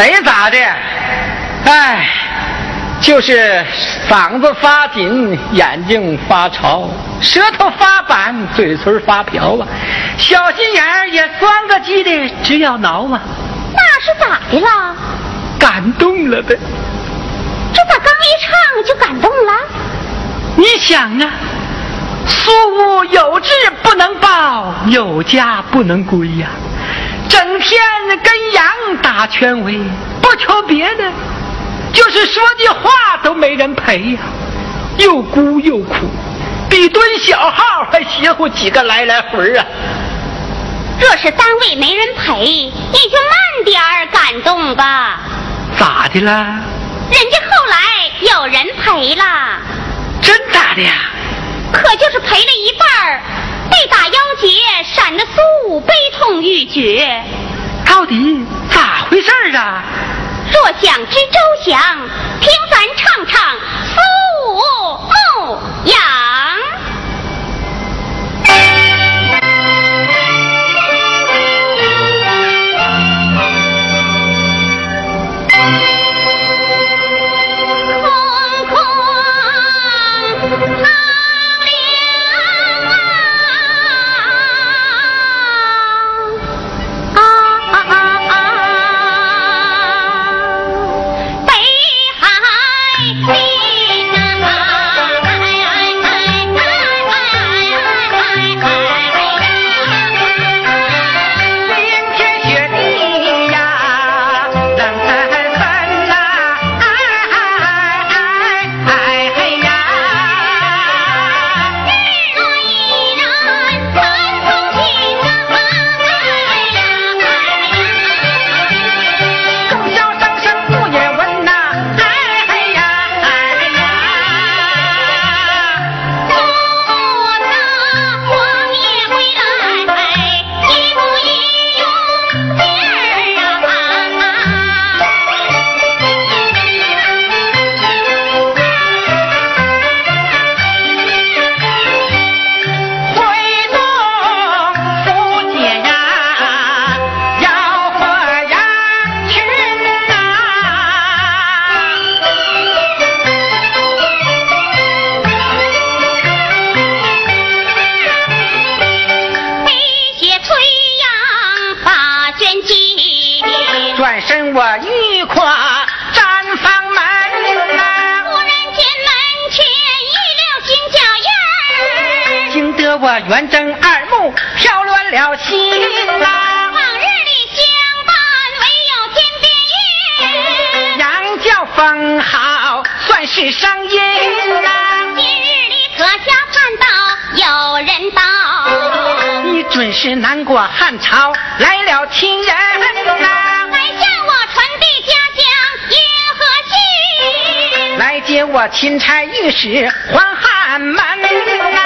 没咋的，哎，就是嗓子发紧，眼睛发潮，舌头发板，嘴唇发瓢啊，小心眼儿也酸个鸡的，直要挠啊。那是咋的了？感动了呗。这咋刚一唱就感动了？你想啊，苏武有志不能报，有家不能归呀。整天跟羊打圈围，不求别的，就是说句话都没人陪呀，又孤又苦，比蹲小号还邪乎几个来来回啊！若是单位没人陪，你就慢点儿感动吧。咋的了？人家后来有人陪了。真咋的呀？可就是陪了一半儿。被打腰结，闪的苏武悲痛欲绝。到底咋回事啊？若想知周详，听咱唱唱苏算是声音呐。今日里可下看到有人到，你准是南国汉朝来了亲人呐。来向我传递家乡音和信？来接我钦差御史还汉门呐。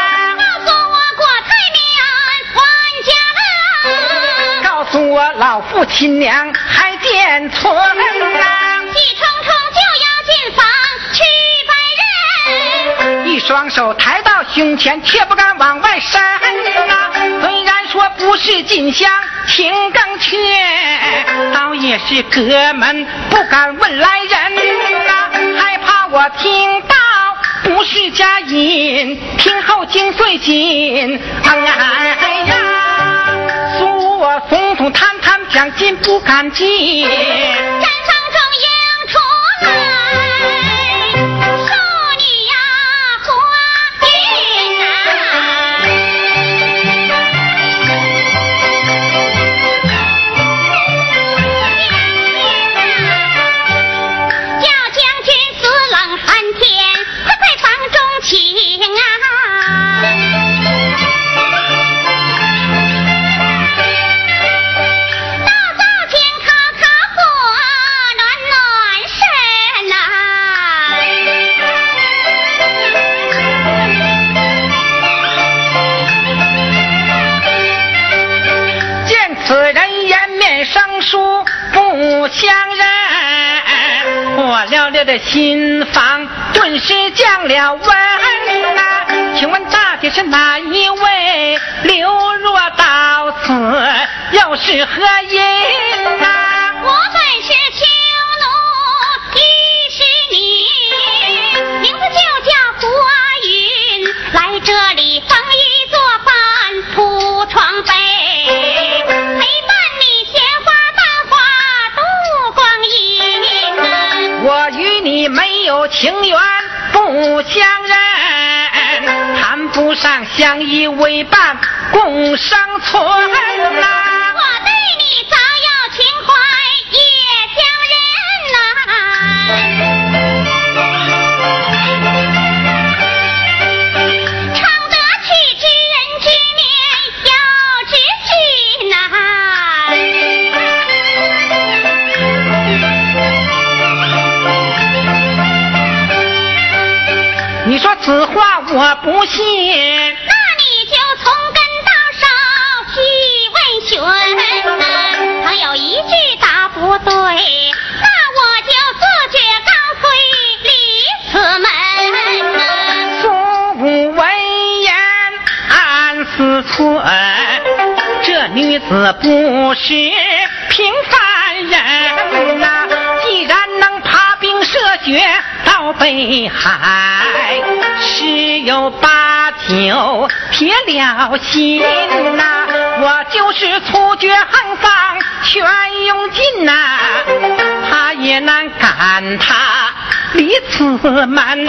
我老父亲娘还见村呐，一双手抬到胸前，却不敢往外伸呐。虽然说不是进香情更缺，倒也是哥们不敢问来人呐，害怕我听到不是佳音，听后惊碎心。哎呀！我松松坦坦，将进不敢进。相人，我了了的心房顿时降了温啊，请问大姐是哪一位？流落到此又是何因啊？我本是相认，谈不上相依为伴共生存呐。我不信，那你就从根到梢细问询。朋友一句答不对，那我就自觉告退离此门。素无闻言暗思忖，这女子不是平凡人呐，既然能爬冰涉雪到北海。十有八九铁了心呐，我就是粗决横丧全用尽呐，他也难赶他离此门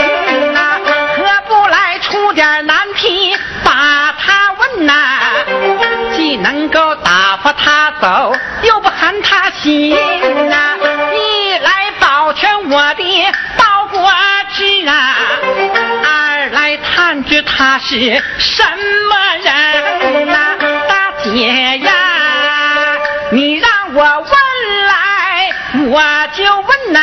呐，何不来出点难题把他问呐？既能够打发他走，又不寒他心呐，一来保全我的我知啊，二来探。知他是什么人呐，大姐呀？你让我问来，我就问呐。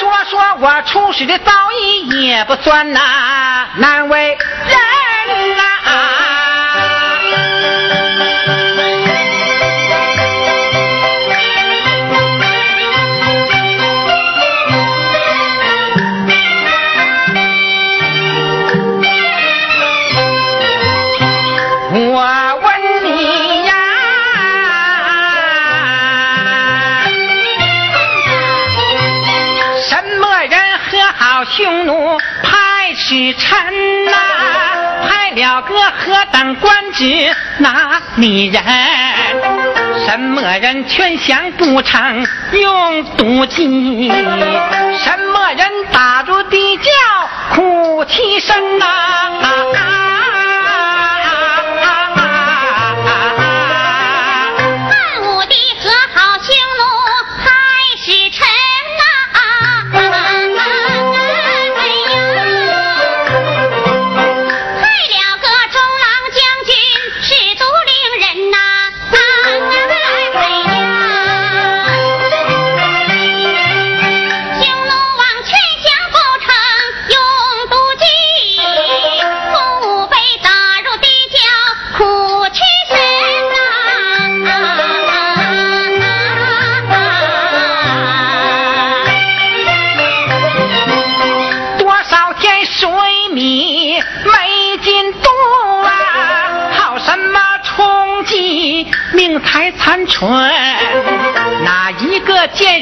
说说我出世的遭遇也不算呐，难为人呐。匈奴派使臣呐，派了个何等官职哪里人？什么人劝降不成用毒计？什么人打入地窖哭泣声呐？残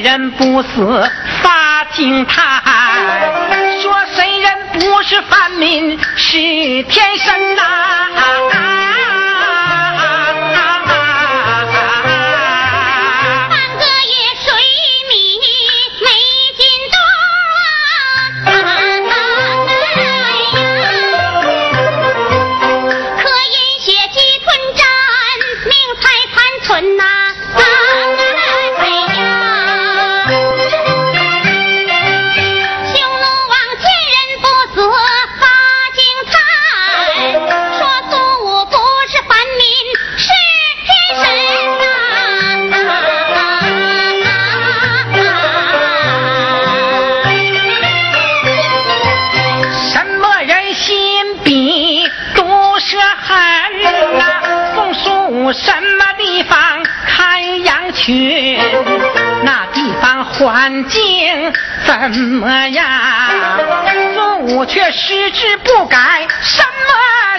人不死发惊叹？说谁人不是凡民是天神呐？我却矢志不改，什么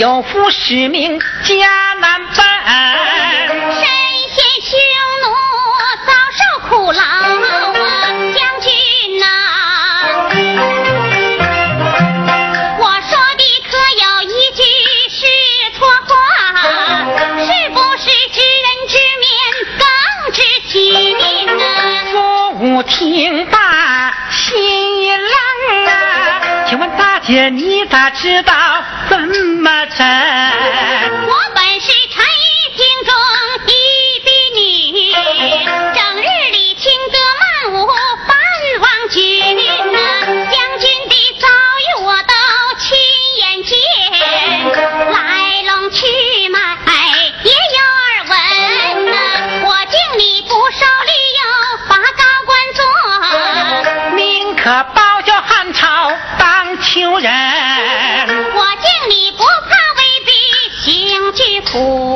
有负使命家难奔。身陷匈奴遭受苦劳啊，将军呐、我说的可有一句是错话？是不是知人知面更知其名啊？父母听罢心一愣啊，请问大姐你咋知道这 casa.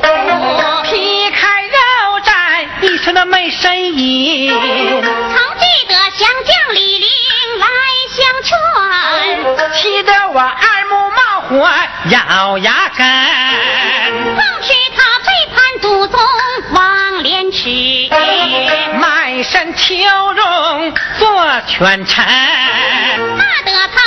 劈开肉绽，一身的美身影。曾记得降将李陵来相劝，气得我二目冒火，咬牙根。更是他背叛祖宗忘廉耻，卖身求荣做权臣，怕得他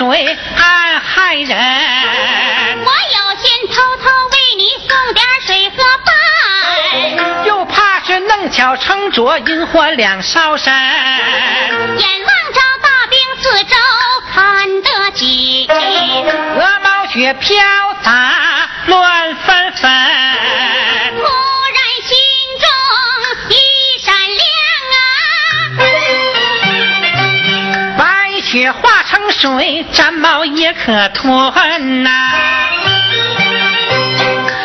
水暗害人。我有心偷偷为你送点水和饭。又怕是弄巧成拙，引火两烧身。眼望着大兵四周看得紧，鹅毛雪飘洒乱纷纷。水，毡帽也可吞呐、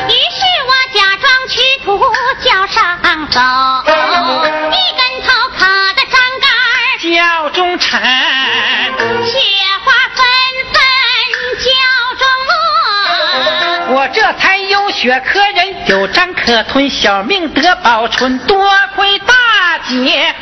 于是我假装取土脚上走，一根头卡在毡杆儿，脚中沉，雪花纷纷脚中落。我这才有血可忍，有毡可吞，小命得保存。多亏大姐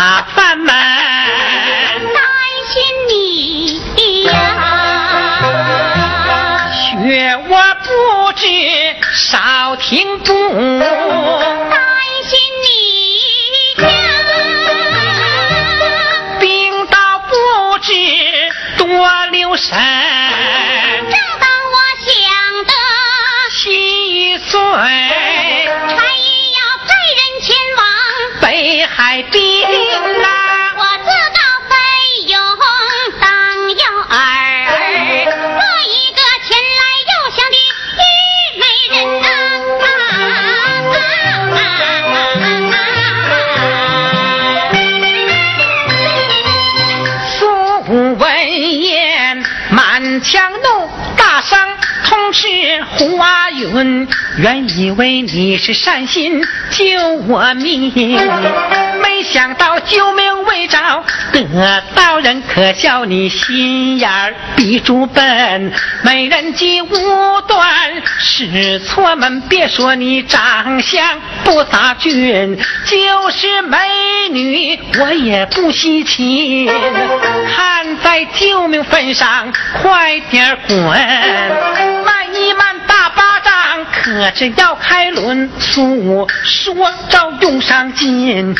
Ah. 原以为你是善心救我命，没想到救命未着，得道人可笑你心眼比猪笨，美人计无端使错门，别说你长相不咋俊，就是美女我也不稀奇，看在救命份上，快点滚！我只要开轮，数说招，用上劲。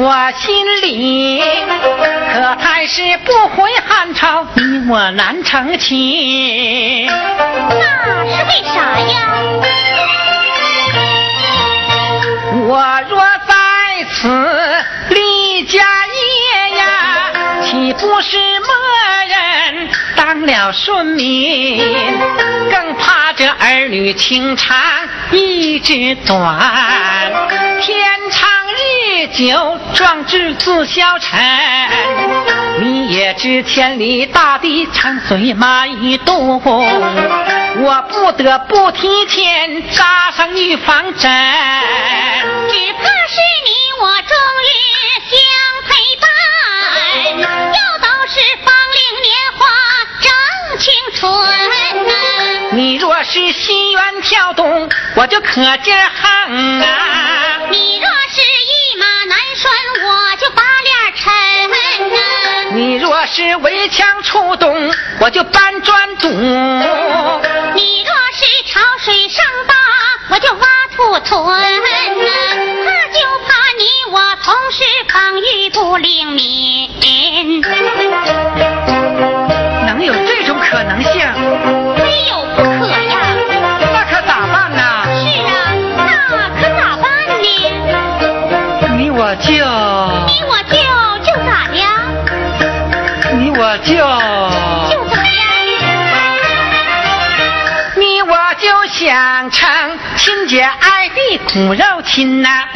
我心里可还是不回汉朝，你我难成亲。那是为啥呀？我若在此立家，岂不是默认当了顺民？更怕这儿女情长一直短，天长日。久壮志自消沉，你也知千里大地长随马一动，我不得不提前扎上预防针。只怕是你我终日春。你若是心猿跳动，我就可劲横啊。你若是一马难拴我就把脸沉。你若是围墙出动，我就搬砖堵。骨肉亲呐。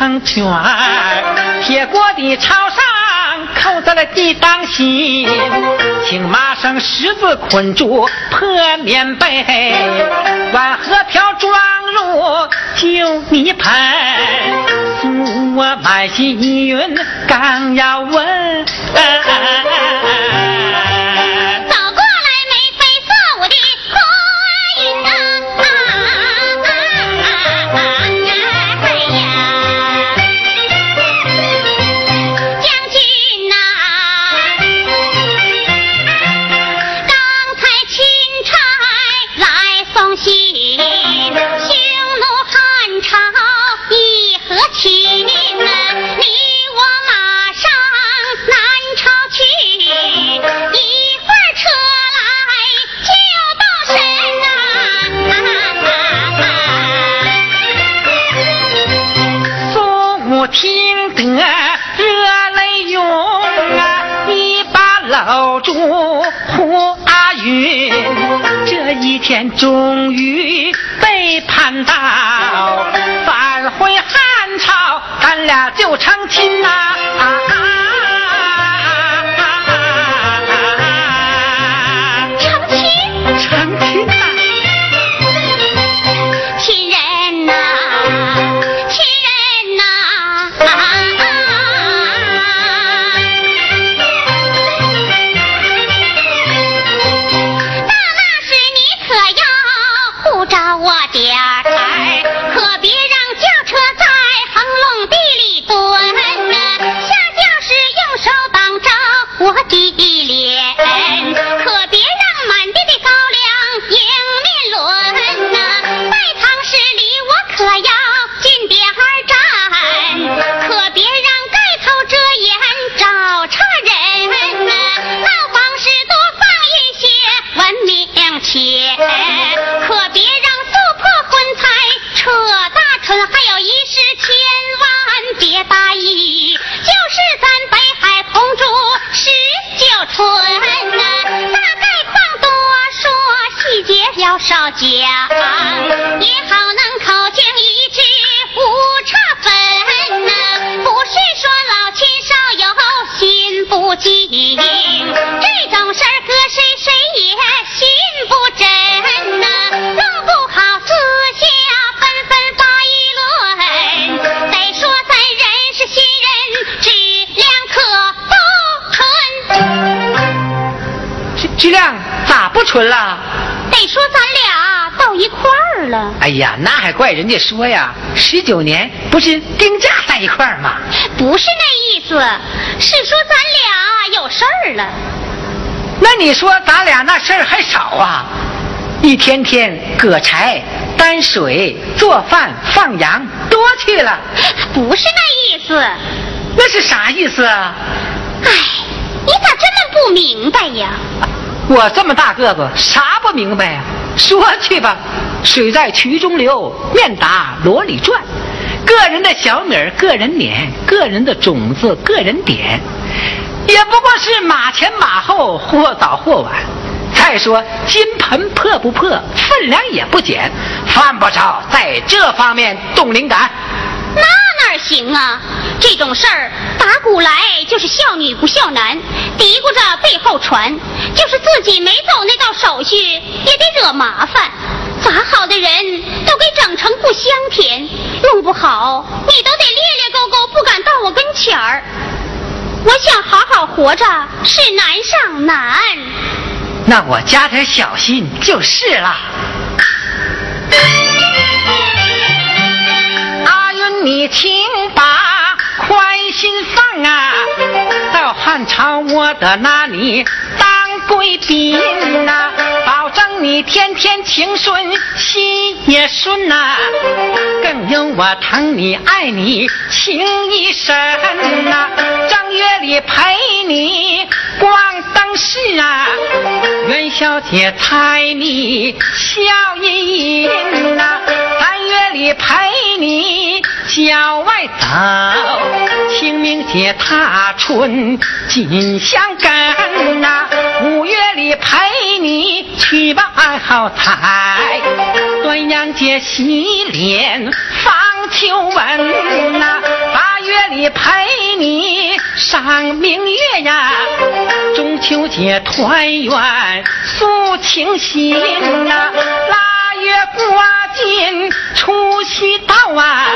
成圈铁锅底朝上扣在了地当心请麻绳十字捆住破棉被碗和瓢装入旧泥盆。送我满心疑云刚要问天终于背叛到，返回汉朝，咱俩就成亲呐、啊。季亮咋不纯了？得说咱俩到一块儿了。哎呀，那还怪人家说呀，十九年不是定价在一块儿吗？不是那意思，是说咱俩有事儿了。那你说咱俩那事儿还少啊？一天天割柴、担水、做饭、放羊，多去了。不是那意思。那是啥意思啊？哎，你咋这么不明白呀？我这么大个子，啥不明白呀？说去吧，水在渠中流，面打箩里转。个人的小米儿，个人碾；个人的种子，个人点。也不过是马前马后，或早或晚。再说金盆破不破，分量也不减，犯不着在这方面动灵感。那哪行啊？这种事儿打古来就是孝女不孝男，嘀咕着背后传，就是自己没走那道手续，也得惹麻烦。咋好的人都给整成不香甜，弄不好你都得咧咧勾勾，不敢到我跟前儿。我想好好活着是难上难，那我加点小心就是了。你请把宽心放啊，到汉朝我的那里当贵宾呐，保证你天天情顺心也顺呐，更有我疼你爱你情意深呐，正月里陪你逛当时啊，元宵节猜你笑盈盈呐，三月里陪你郊外走，清明节踏春进香根呐，五月里陪你去把好彩，端阳节洗脸放秋纹呐，八月里陪你赏明月呀，中秋节团圆诉情心呐，腊月过尽除夕到啊，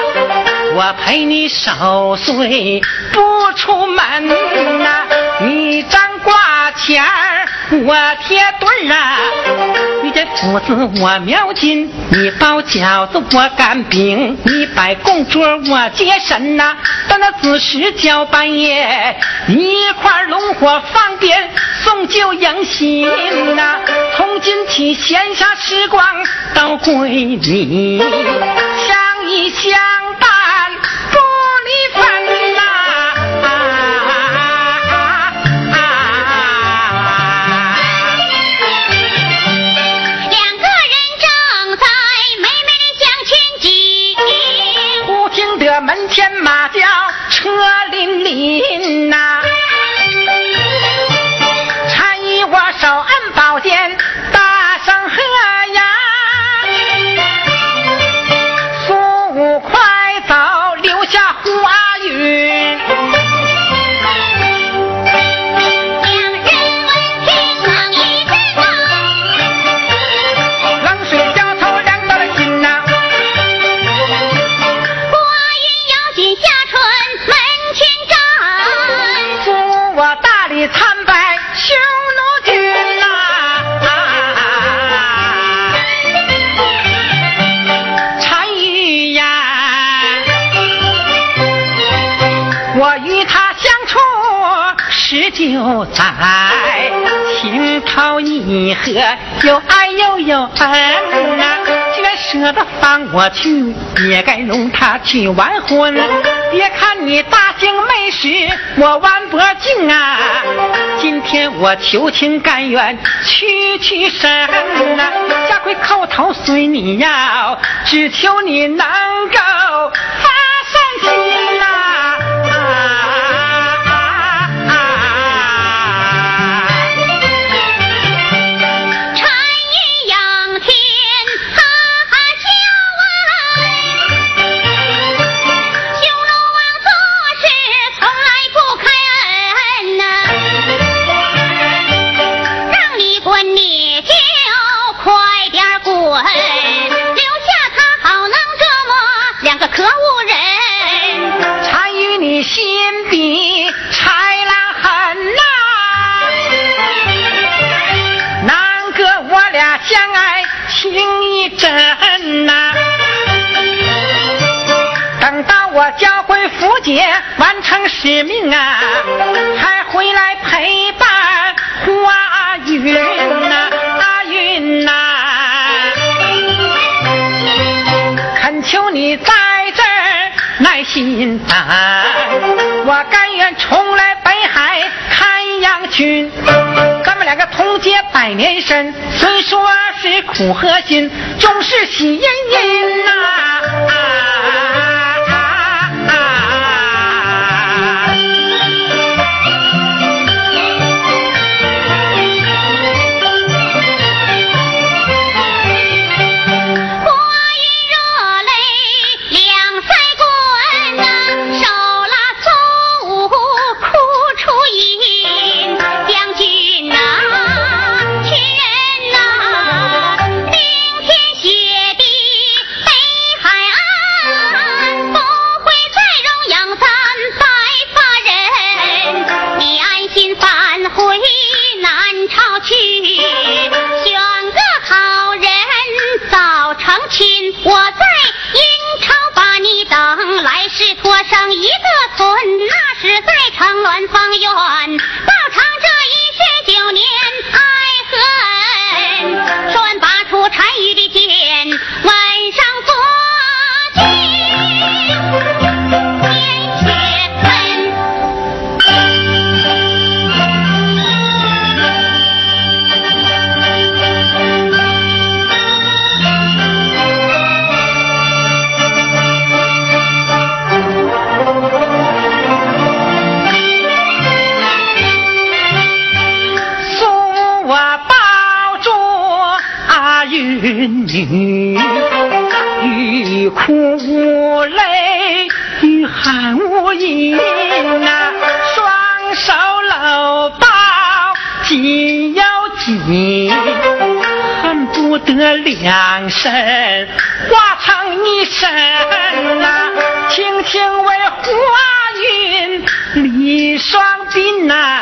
我陪你守岁不出门呐，你张挂钱我贴对儿啊，你这斧子我描金，你包饺子我擀饼，你摆供桌我接神呐，到那子时交半夜，一块龙火放鞭送酒迎新呐，从今起闲暇时光都归你，相依相伴不离分呐、两个人正在美美的相亲景。忽听得门前马叫车辚辚呐，十九载，情投意合，有爱又有恩呐、既然舍得放我去，也该容他去完婚。别看你大惊没时，我弯脖颈啊！今天我求情甘愿屈屈身呐、下回叩头随你要，只求你能够发善心真呐、等到我教会福姐完成使命啊，才回来陪伴花云呐、啊，云呐、恳求你在这儿耐心等，我甘愿重来北海看羊群。那个同结百年身，虽说是苦和辛，总是喜盈盈。身化成一身呐，轻轻为花云理双鬓呐，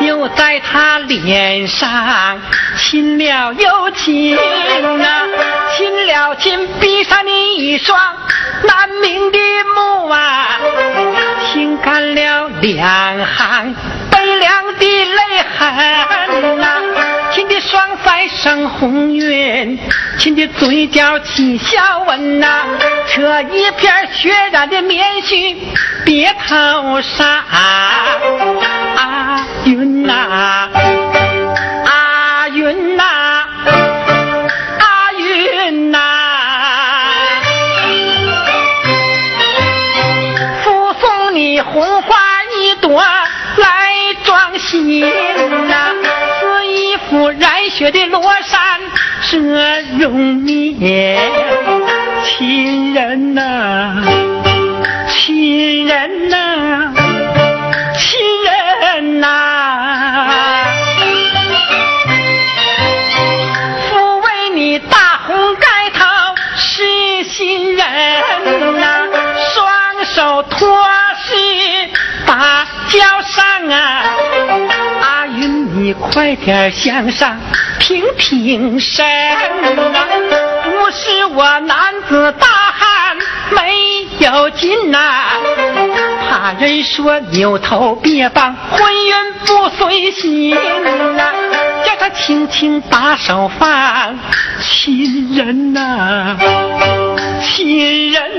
又在他脸上亲了又亲呐，亲了亲，闭上你一双难明的目啊，心干了两行悲凉的泪痕呐。亲的双腮生红晕，亲的嘴角起笑纹呐，扯一片血染的棉絮别头上，啊云呐，啊这容颜亲人呐。你快点向上平平身啊！不是我男子大汉没有劲呐，怕人说扭头别棒，婚姻不随心呐。叫他轻轻把手放，亲人呐，亲人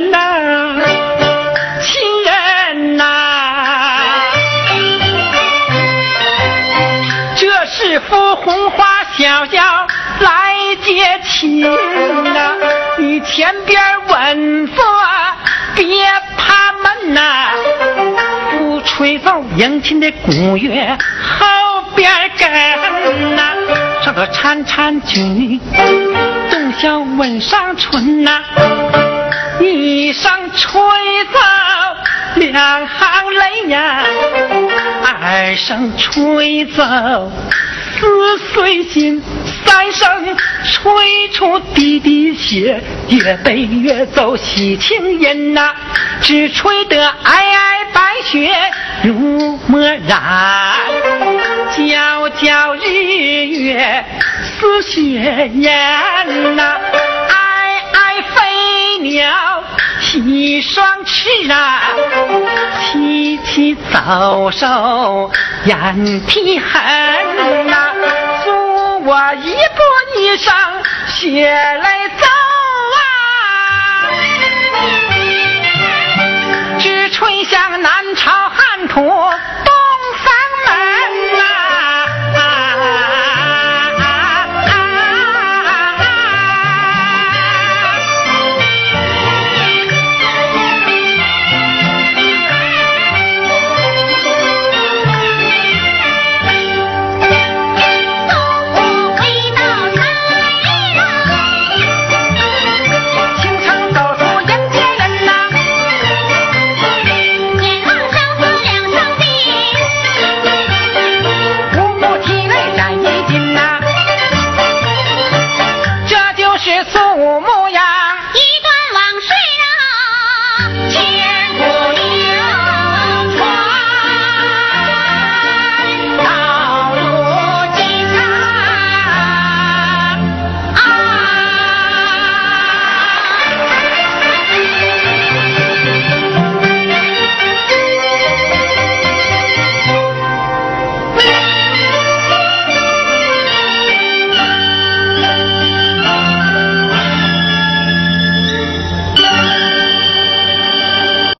是副红花小轿来接亲呐，你前边稳坐，别怕闷呐。不吹奏迎亲的鼓乐，后边跟呐。上头搀搀举，动箫吻上唇呐。一声吹奏两行泪呀，二声吹奏。撕碎心，三声吹出滴滴血，越悲越走喜庆音呐，只吹得皑皑白雪如墨染，皎皎日月似雪烟呐，鸟一双翅啊，齐齐走兽眼皮狠呐，送我一步一声血泪走